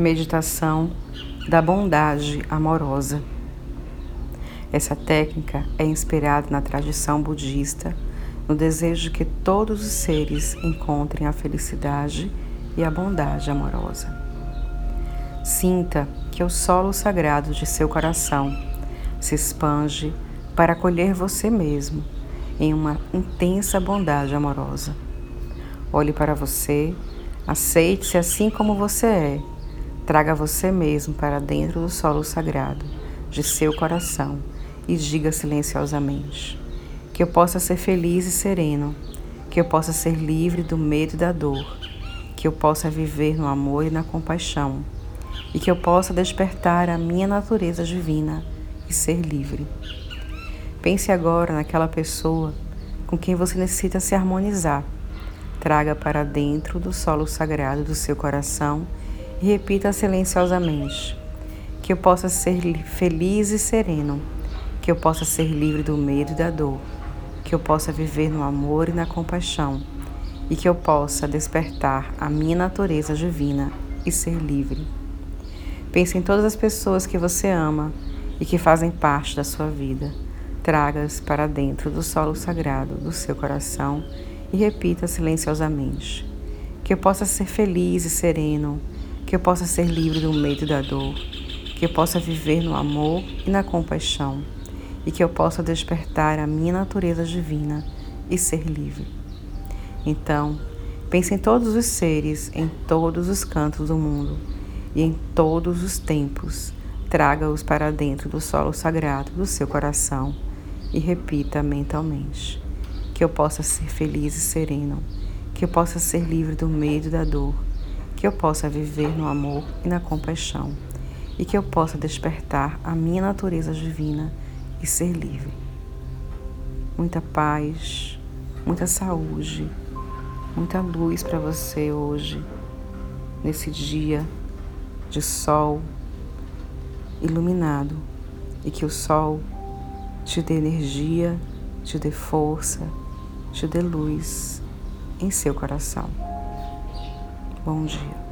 Meditação da bondade amorosa. Essa técnica é inspirada na tradição budista, no desejo de que todos os seres encontrem a felicidade e a bondade amorosa. Sinta que o solo sagrado de seu coração se expande para acolher você mesmo em uma intensa bondade amorosa. Olhe para você, aceite-se assim como você é Traga você mesmo para dentro do solo sagrado de seu coração e diga silenciosamente: Que eu possa ser feliz e sereno, que eu possa ser livre do medo e da dor, que eu possa viver no amor e na compaixão, e que eu possa despertar a minha natureza divina e ser livre. Pense agora naquela pessoa com quem você necessita se harmonizar. Traga para dentro do solo sagrado do seu coração e repita silenciosamente: que eu possa ser feliz e sereno, que eu possa ser livre do medo e da dor, que eu possa viver no amor e na compaixão, e que eu possa despertar a minha natureza divina e ser livre. Pense em todas as pessoas que você ama e que fazem parte da sua vida. Traga-as para dentro do solo sagrado do seu coração e repita silenciosamente: que eu possa ser feliz e sereno, que eu possa ser livre do medo e da dor, que eu possa viver no amor e na compaixão, e que eu possa despertar a minha natureza divina e ser livre. Então, pense em todos os seres, em todos os cantos do mundo e em todos os tempos. Traga-os para dentro do solo sagrado do seu coração e repita mentalmente: que eu possa ser feliz e sereno, que eu possa ser livre do medo e da dor que eu possa viver no amor e na compaixão e que eu possa despertar a minha natureza divina e ser livre. Muita paz, muita saúde, muita luz para você hoje, nesse dia de sol iluminado e que o sol te dê energia, te dê força, te dê luz em seu coração. Bom dia.